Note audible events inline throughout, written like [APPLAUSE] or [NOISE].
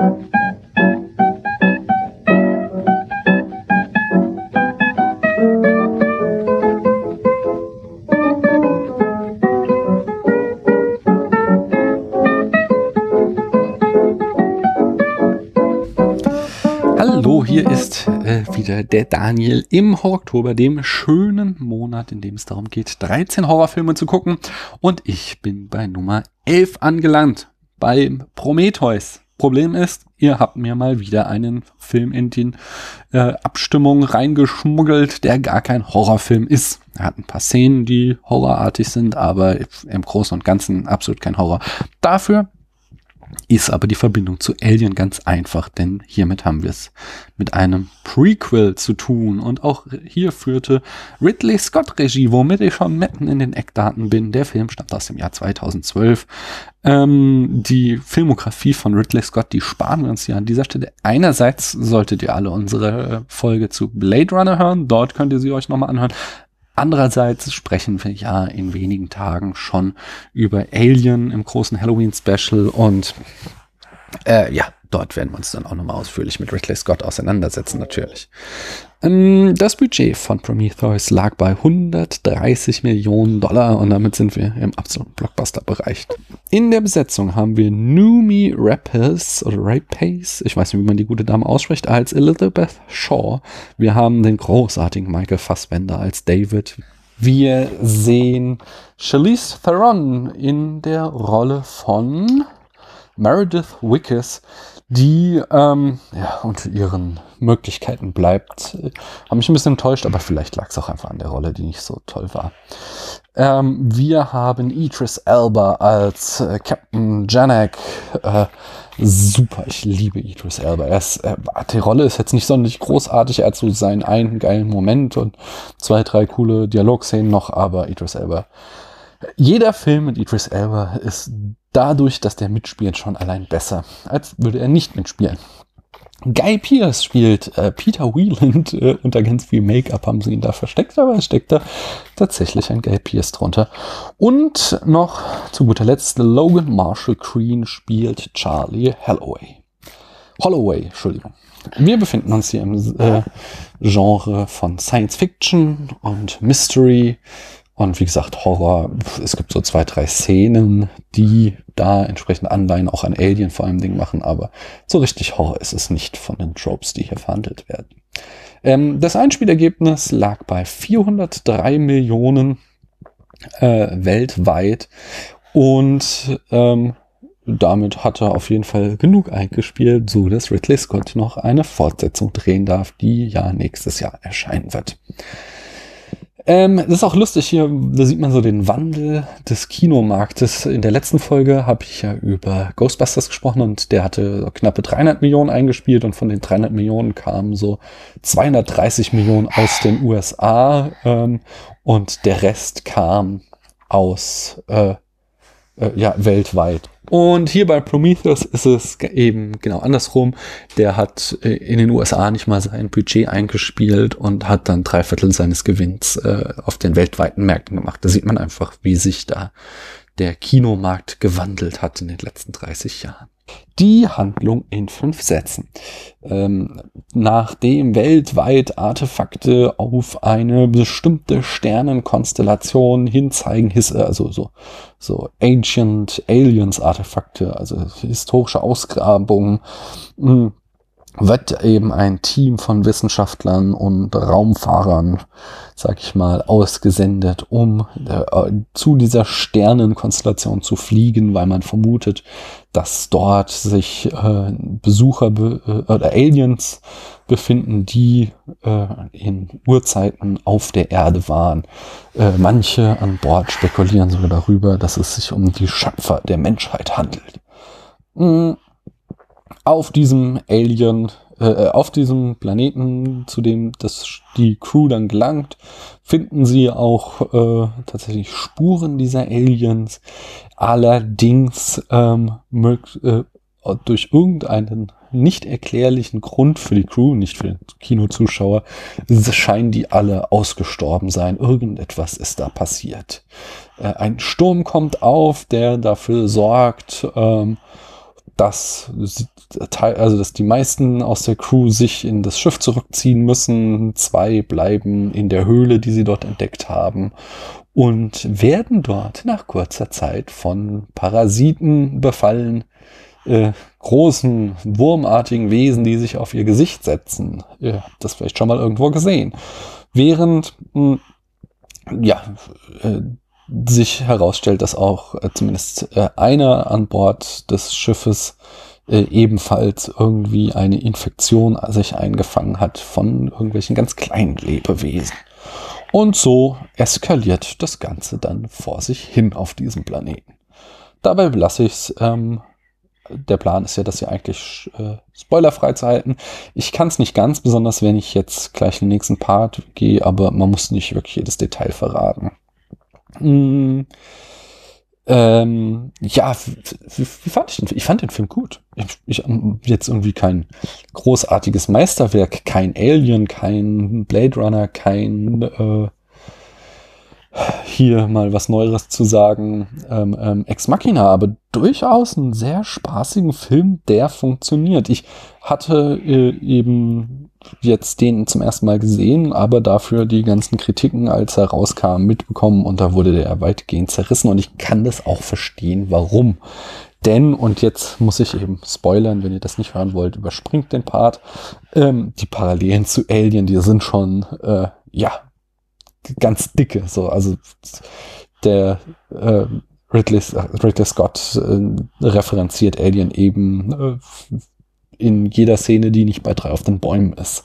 Hallo, hier ist äh, wieder der Daniel im Oktober, dem schönen Monat, in dem es darum geht, 13 Horrorfilme zu gucken. Und ich bin bei Nummer 11 angelangt, beim Prometheus. Problem ist, ihr habt mir mal wieder einen Film in die äh, Abstimmung reingeschmuggelt, der gar kein Horrorfilm ist. Er hat ein paar Szenen, die horrorartig sind, aber im Großen und Ganzen absolut kein Horror. Dafür ist aber die Verbindung zu Alien ganz einfach, denn hiermit haben wir es mit einem Prequel zu tun. Und auch hier führte Ridley Scott Regie, womit ich schon mitten in den Eckdaten bin. Der Film stammt aus dem Jahr 2012. Ähm, die Filmografie von Ridley Scott, die sparen wir uns hier an dieser Stelle. Einerseits solltet ihr alle unsere Folge zu Blade Runner hören. Dort könnt ihr sie euch nochmal anhören. Andererseits sprechen wir ja in wenigen Tagen schon über Alien im großen Halloween-Special und äh, ja, dort werden wir uns dann auch nochmal ausführlich mit Ridley Scott auseinandersetzen, natürlich. Ähm, das Budget von Prometheus lag bei 130 Millionen Dollar und damit sind wir im absoluten Blockbuster-Bereich. In der Besetzung haben wir Numi Rapace oder Rapace, ich weiß nicht, wie man die gute Dame ausspricht, als Elizabeth Shaw. Wir haben den großartigen Michael Fassbender als David. Wir sehen Charlize Theron in der Rolle von Meredith Wickes, die ähm, ja, unter ihren Möglichkeiten bleibt. Haben mich ein bisschen enttäuscht, aber vielleicht lag es auch einfach an der Rolle, die nicht so toll war. Ähm, wir haben Idris Elba als äh, Captain Janek. Äh, super, ich liebe Idris Elba. Er ist, äh, die Rolle ist jetzt nicht sonderlich großartig. Er hat so seinen einen geilen Moment und zwei, drei coole Dialogszenen noch, aber Idris Elba jeder Film mit Idris Elba ist dadurch, dass der mitspielt, schon allein besser, als würde er nicht mitspielen. Guy Pierce spielt äh, Peter Wieland. [LAUGHS] Äh, unter ganz viel Make-up haben sie ihn da versteckt, aber steckt da tatsächlich ein Guy Pierce drunter. Und noch zu guter Letzt Logan Marshall Green spielt Charlie Holloway. Holloway, Entschuldigung. Wir befinden uns hier im äh, Genre von Science Fiction und Mystery und wie gesagt, Horror, es gibt so zwei, drei Szenen, die da entsprechend Anleihen auch an Alien vor allem Ding machen, aber so richtig Horror ist es nicht von den Tropes, die hier verhandelt werden. Ähm, das Einspielergebnis lag bei 403 Millionen äh, weltweit und ähm, damit hat er auf jeden Fall genug eingespielt, so dass Ridley Scott noch eine Fortsetzung drehen darf, die ja nächstes Jahr erscheinen wird. Ähm, das ist auch lustig hier, da sieht man so den Wandel des Kinomarktes. In der letzten Folge habe ich ja über Ghostbusters gesprochen und der hatte knappe 300 Millionen eingespielt und von den 300 Millionen kamen so 230 Millionen aus den USA ähm, und der Rest kam aus äh, äh, ja, weltweit. Und hier bei Prometheus ist es eben genau andersrum. Der hat äh, in den USA nicht mal sein Budget eingespielt und hat dann drei Viertel seines Gewinns äh, auf den weltweiten Märkten gemacht. Da sieht man einfach, wie sich da der Kinomarkt gewandelt hat in den letzten 30 Jahren die Handlung in fünf Sätzen. Ähm, nachdem weltweit Artefakte auf eine bestimmte Sternenkonstellation hinzeigen, his, also so, so Ancient Aliens Artefakte, also historische Ausgrabungen, mh, wird eben ein Team von Wissenschaftlern und Raumfahrern, sag ich mal, ausgesendet, um äh, zu dieser Sternenkonstellation zu fliegen, weil man vermutet, dass dort sich äh, Besucher be äh, oder Aliens befinden, die äh, in Urzeiten auf der Erde waren. Äh, manche an Bord spekulieren sogar darüber, dass es sich um die Schöpfer der Menschheit handelt. Mhm auf diesem Alien, äh, auf diesem Planeten, zu dem das die Crew dann gelangt, finden sie auch äh, tatsächlich Spuren dieser Aliens. Allerdings ähm, äh, durch irgendeinen nicht erklärlichen Grund für die Crew, nicht für den Kinozuschauer, scheinen die alle ausgestorben sein. Irgendetwas ist da passiert. Äh, ein Sturm kommt auf, der dafür sorgt, ähm, dass, also dass die meisten aus der Crew sich in das Schiff zurückziehen müssen. Zwei bleiben in der Höhle, die sie dort entdeckt haben und werden dort nach kurzer Zeit von Parasiten befallen, äh, großen, wurmartigen Wesen, die sich auf ihr Gesicht setzen. Ihr habt das vielleicht schon mal irgendwo gesehen. Während, mh, hm, ja, äh, sich herausstellt, dass auch äh, zumindest äh, einer an Bord des Schiffes äh, ebenfalls irgendwie eine Infektion sich eingefangen hat von irgendwelchen ganz kleinen Lebewesen. Und so eskaliert das Ganze dann vor sich hin auf diesem Planeten. Dabei belasse ich es. Ähm, der Plan ist ja, das ja eigentlich äh, spoilerfrei zu halten. Ich kann es nicht ganz, besonders wenn ich jetzt gleich in den nächsten Part gehe, aber man muss nicht wirklich jedes Detail verraten. Mm, ähm, ja, wie, fand ich den Film? Ich fand den Film gut. Ich, ich jetzt irgendwie kein großartiges Meisterwerk, kein Alien, kein Blade Runner, kein äh, hier mal was Neues zu sagen, ähm, ähm, Ex Machina, aber durchaus einen sehr spaßigen Film, der funktioniert. Ich hatte äh, eben jetzt den zum ersten Mal gesehen, aber dafür die ganzen Kritiken, als er rauskam, mitbekommen und da wurde der weitgehend zerrissen und ich kann das auch verstehen, warum. Denn, und jetzt muss ich eben spoilern, wenn ihr das nicht hören wollt, überspringt den Part, ähm, die Parallelen zu Alien, die sind schon, äh, ja, ganz dicke. So, also der äh, Ridley, Ridley Scott äh, referenziert Alien eben äh, in jeder Szene, die nicht bei drei auf den Bäumen ist.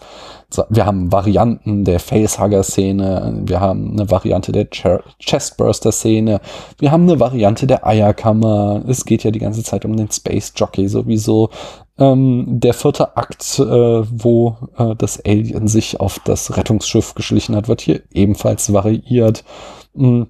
Wir haben Varianten der Facehugger-Szene, wir haben eine Variante der Chestburster-Szene, wir haben eine Variante der Eierkammer. Es geht ja die ganze Zeit um den Space Jockey sowieso. Ähm, der vierte Akt, äh, wo äh, das Alien sich auf das Rettungsschiff geschlichen hat, wird hier ebenfalls variiert. Mhm.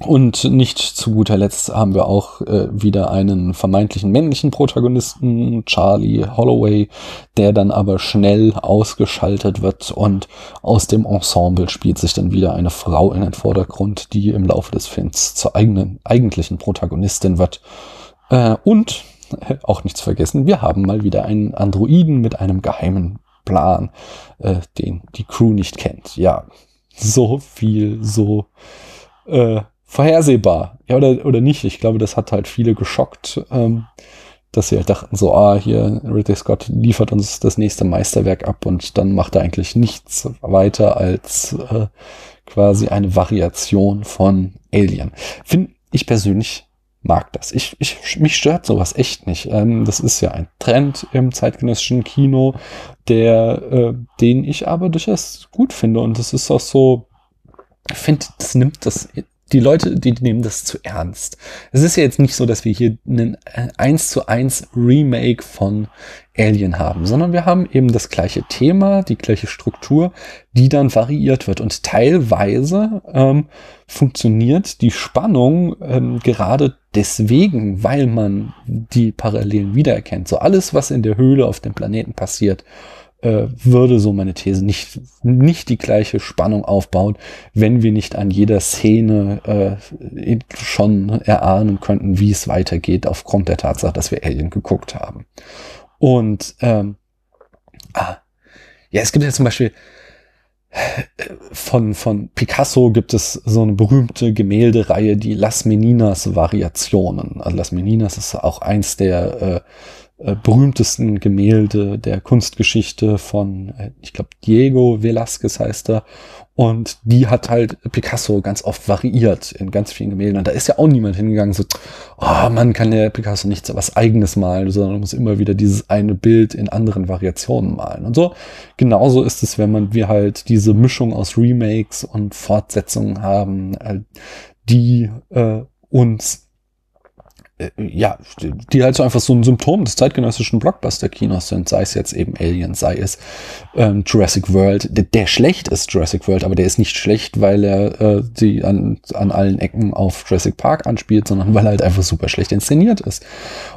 Und nicht zu guter Letzt haben wir auch äh, wieder einen vermeintlichen männlichen Protagonisten, Charlie Holloway, der dann aber schnell ausgeschaltet wird und aus dem Ensemble spielt sich dann wieder eine Frau in den Vordergrund, die im Laufe des Films zur eigenen, eigentlichen Protagonistin wird. Äh, und äh, [LAUGHS] auch nichts vergessen, wir haben mal wieder einen Androiden mit einem geheimen Plan, äh, den die Crew nicht kennt. Ja, so viel, so äh, vorhersehbar. Ja, oder, oder nicht. Ich glaube, das hat halt viele geschockt, ähm, dass sie halt dachten so, ah, hier, Ridley Scott liefert uns das nächste Meisterwerk ab und dann macht er eigentlich nichts weiter als äh, quasi eine Variation von Alien. Finde ich persönlich mag das. Ich, ich, mich stört sowas echt nicht. Ähm, das ist ja ein Trend im zeitgenössischen Kino, der, äh, den ich aber durchaus gut finde. Und das ist auch so, ich finde, das nimmt das die Leute, die nehmen das zu ernst. Es ist ja jetzt nicht so, dass wir hier einen 1 zu 1 Remake von Alien haben, sondern wir haben eben das gleiche Thema, die gleiche Struktur, die dann variiert wird. Und teilweise ähm, funktioniert die Spannung ähm, gerade deswegen, weil man die Parallelen wiedererkennt. So alles, was in der Höhle auf dem Planeten passiert, äh, würde so meine These nicht, nicht die gleiche Spannung aufbauen, wenn wir nicht an jeder Szene äh, schon erahnen könnten, wie es weitergeht, aufgrund der Tatsache, dass wir Alien geguckt haben. Und ähm, ah, ja, es gibt ja zum Beispiel äh, von, von Picasso gibt es so eine berühmte Gemäldereihe, die Las Meninas Variationen. Also Las Meninas ist auch eins der äh, äh, berühmtesten Gemälde der Kunstgeschichte von, äh, ich glaube, Diego Velázquez heißt er. Und die hat halt Picasso ganz oft variiert in ganz vielen Gemälden. Und da ist ja auch niemand hingegangen, so, oh man kann der Picasso nicht so was eigenes malen, sondern muss immer wieder dieses eine Bild in anderen Variationen malen. Und so, genauso ist es, wenn man wir halt diese Mischung aus Remakes und Fortsetzungen haben, äh, die äh, uns ja, die halt so einfach so ein Symptom des zeitgenössischen Blockbuster-Kinos sind, sei es jetzt eben Alien, sei es ähm, Jurassic World. Der, der, schlecht ist Jurassic World, aber der ist nicht schlecht, weil er äh, die an, an allen Ecken auf Jurassic Park anspielt, sondern weil er halt einfach super schlecht inszeniert ist.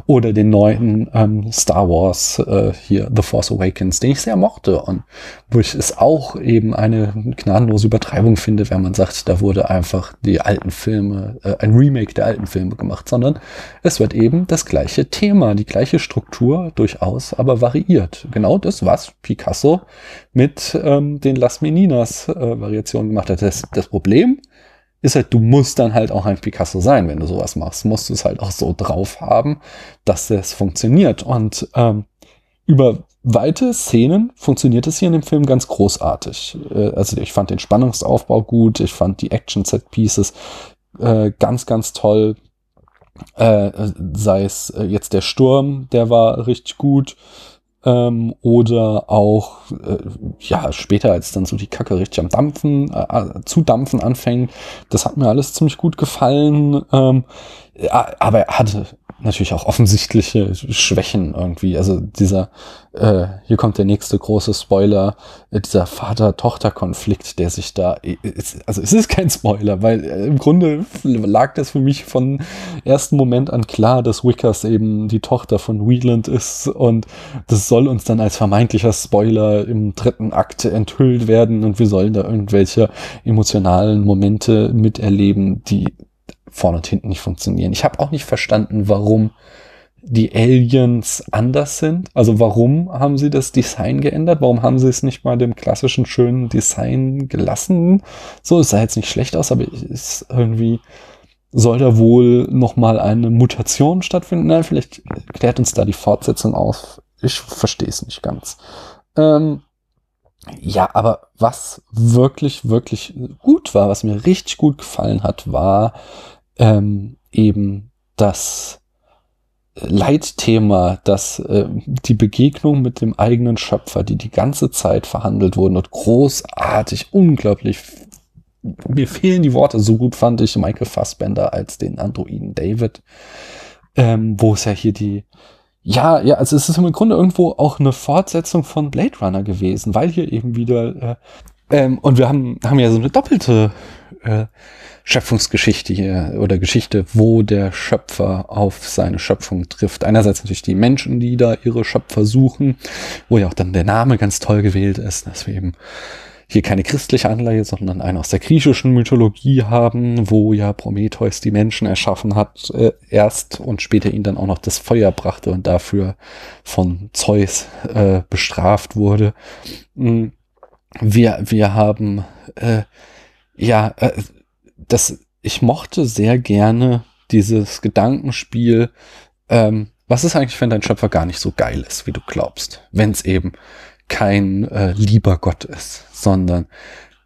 Oder den neuen ähm, Star Wars äh, hier, The Force Awakens, den ich sehr mochte und wo ich es auch eben eine gnadenlose Übertreibung finde, wenn man sagt, da wurde einfach die alten Filme, äh, ein Remake der alten Filme gemacht, sondern es wird eben das gleiche Thema, die gleiche Struktur durchaus, aber variiert. Genau das, was Picasso mit ähm, den Las Meninas äh, Variationen gemacht hat. Das, das Problem ist halt, du musst dann halt auch ein Picasso sein, wenn du sowas machst. Musst du es halt auch so drauf haben, dass das funktioniert. Und ähm, über weite Szenen funktioniert es hier in dem Film ganz großartig. Äh, also ich fand den Spannungsaufbau gut, ich fand die Action-Set-Pieces äh, ganz, ganz toll. Äh, sei es äh, jetzt der Sturm, der war richtig gut ähm, oder auch äh, ja später, als dann so die Kacke richtig am Dampfen, äh, äh zu dampfen anfängt, das hat mir alles ziemlich gut gefallen. Ähm, aber er hatte natürlich auch offensichtliche Schwächen irgendwie. Also dieser, äh, hier kommt der nächste große Spoiler, äh, dieser Vater-Tochter-Konflikt, der sich da, ist, also es ist kein Spoiler, weil äh, im Grunde lag das für mich von ersten Moment an klar, dass Wickers eben die Tochter von Wieland ist und das soll uns dann als vermeintlicher Spoiler im dritten Akt enthüllt werden und wir sollen da irgendwelche emotionalen Momente miterleben, die vorne und hinten nicht funktionieren. Ich habe auch nicht verstanden, warum die Aliens anders sind. Also warum haben sie das Design geändert? Warum haben sie es nicht mal dem klassischen schönen Design gelassen? So, es sah jetzt nicht schlecht aus, aber es ist irgendwie soll da wohl noch mal eine Mutation stattfinden? Nein, vielleicht klärt uns da die Fortsetzung auf. Ich verstehe es nicht ganz. Ähm, ja, aber was wirklich, wirklich gut war, was mir richtig gut gefallen hat, war ähm, eben das Leitthema, dass äh, die Begegnung mit dem eigenen Schöpfer, die die ganze Zeit verhandelt wurden und großartig, unglaublich, mir fehlen die Worte, so gut fand ich Michael Fassbender als den Androiden David, ähm, wo es ja hier die, ja, ja, also es ist im Grunde irgendwo auch eine Fortsetzung von Blade Runner gewesen, weil hier eben wieder, äh, ähm, und wir haben, haben ja so eine doppelte äh, Schöpfungsgeschichte hier oder Geschichte, wo der Schöpfer auf seine Schöpfung trifft. Einerseits natürlich die Menschen, die da ihre Schöpfer suchen, wo ja auch dann der Name ganz toll gewählt ist, dass wir eben hier keine christliche Anleihe, sondern eine aus der griechischen Mythologie haben, wo ja Prometheus die Menschen erschaffen hat, äh, erst und später ihn dann auch noch das Feuer brachte und dafür von Zeus äh, bestraft wurde. Mm, wir, wir haben äh, ja äh, das, ich mochte sehr gerne dieses Gedankenspiel, ähm, was ist eigentlich, wenn dein Schöpfer gar nicht so geil ist, wie du glaubst, wenn es eben kein äh, lieber Gott ist, sondern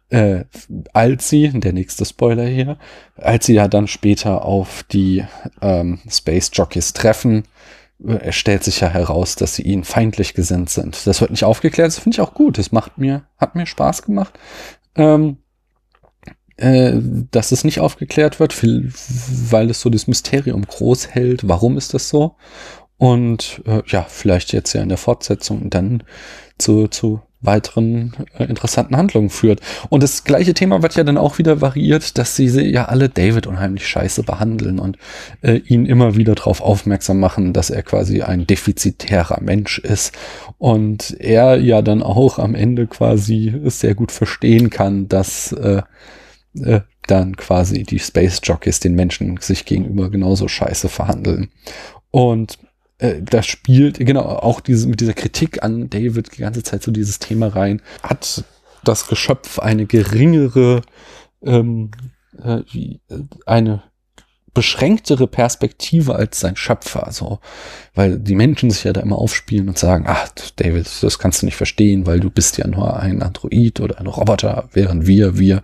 äh, als sie, der nächste Spoiler hier, als sie ja dann später auf die ähm, Space Jockeys treffen, äh, stellt sich ja heraus, dass sie ihnen feindlich gesinnt sind. Das wird nicht aufgeklärt, das finde ich auch gut. Das macht mir, hat mir Spaß gemacht. Ähm, äh, dass es nicht aufgeklärt wird, weil es so das Mysterium groß hält. Warum ist das so? Und äh, ja, vielleicht jetzt ja in der Fortsetzung dann zu, zu weiteren äh, interessanten Handlungen führt. Und das gleiche Thema wird ja dann auch wieder variiert, dass sie ja alle David unheimlich scheiße behandeln und äh, ihn immer wieder darauf aufmerksam machen, dass er quasi ein defizitärer Mensch ist. Und er ja dann auch am Ende quasi sehr gut verstehen kann, dass äh, äh, dann quasi die Space Jockeys den Menschen sich gegenüber genauso scheiße verhandeln. Und äh, das spielt, genau, auch diese, mit dieser Kritik an David die ganze Zeit so dieses Thema rein. Hat das Geschöpf eine geringere, ähm, äh, äh, eine beschränktere Perspektive als sein Schöpfer, so, weil die Menschen sich ja da immer aufspielen und sagen, ach, David, das kannst du nicht verstehen, weil du bist ja nur ein Android oder ein Roboter, während wir, wir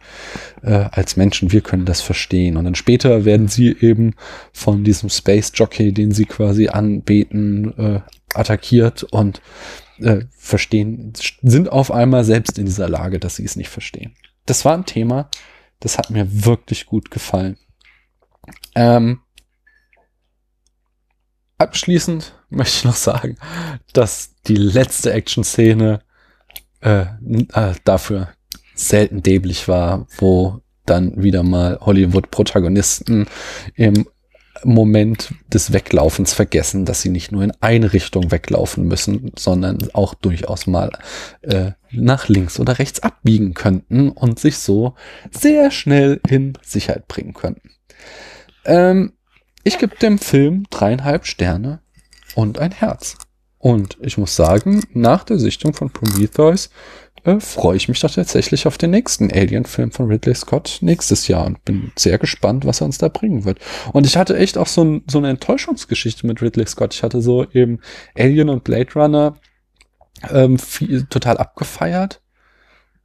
äh, als Menschen, wir können das verstehen. Und dann später werden sie eben von diesem Space Jockey, den sie quasi anbeten, äh, attackiert und äh, verstehen, sind auf einmal selbst in dieser Lage, dass sie es nicht verstehen. Das war ein Thema, das hat mir wirklich gut gefallen. Ähm, abschließend möchte ich noch sagen, dass die letzte Action-Szene äh, äh, dafür selten dämlich war, wo dann wieder mal Hollywood-Protagonisten im Moment des Weglaufens vergessen, dass sie nicht nur in eine Richtung weglaufen müssen, sondern auch durchaus mal äh, nach links oder rechts abbiegen könnten und sich so sehr schnell in Sicherheit bringen könnten. Ähm, ich gebe dem Film dreieinhalb Sterne und ein Herz. Und ich muss sagen, nach der Sichtung von Prometheus äh, freue ich mich doch tatsächlich auf den nächsten Alien-Film von Ridley Scott nächstes Jahr und bin sehr gespannt, was er uns da bringen wird. Und ich hatte echt auch so, ein, so eine Enttäuschungsgeschichte mit Ridley Scott. Ich hatte so eben Alien und Blade Runner ähm, viel, total abgefeiert.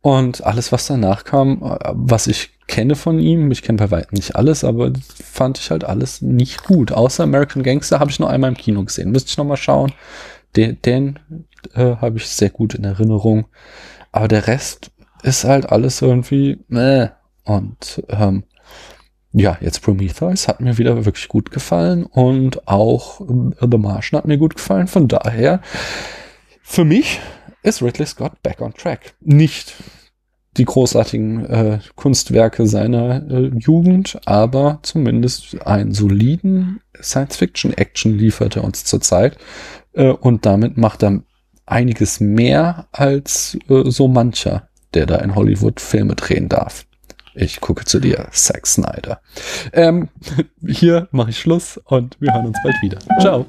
Und alles, was danach kam, äh, was ich kenne von ihm, ich kenne bei weitem nicht alles, aber fand ich halt alles nicht gut. Außer American Gangster habe ich noch einmal im Kino gesehen. Müsste ich noch mal schauen. Den, den äh, habe ich sehr gut in Erinnerung. Aber der Rest ist halt alles irgendwie meh. Und ähm, ja, jetzt Prometheus hat mir wieder wirklich gut gefallen und auch The Martian hat mir gut gefallen. Von daher, für mich ist Ridley Scott back on track. Nicht die großartigen äh, Kunstwerke seiner äh, Jugend, aber zumindest einen soliden Science-Fiction-Action liefert er uns zurzeit. Äh, und damit macht er einiges mehr als äh, so mancher, der da in Hollywood Filme drehen darf. Ich gucke zu dir, Zack Snyder. Ähm, [LAUGHS] hier mache ich Schluss und wir hören uns bald wieder. Ciao.